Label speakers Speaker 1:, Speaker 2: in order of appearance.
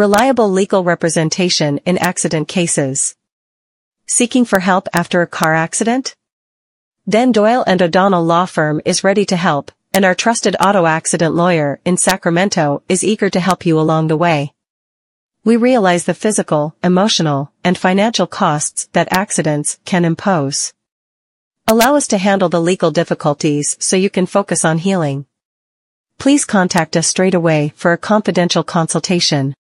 Speaker 1: Reliable legal representation in accident cases. Seeking for help after a car accident? Then Doyle and O'Donnell Law Firm is ready to help, and our trusted auto accident lawyer in Sacramento is eager to help you along the way. We realize the physical, emotional, and financial costs that accidents can impose. Allow us to handle the legal difficulties so you can focus on healing. Please contact us straight away for a confidential consultation.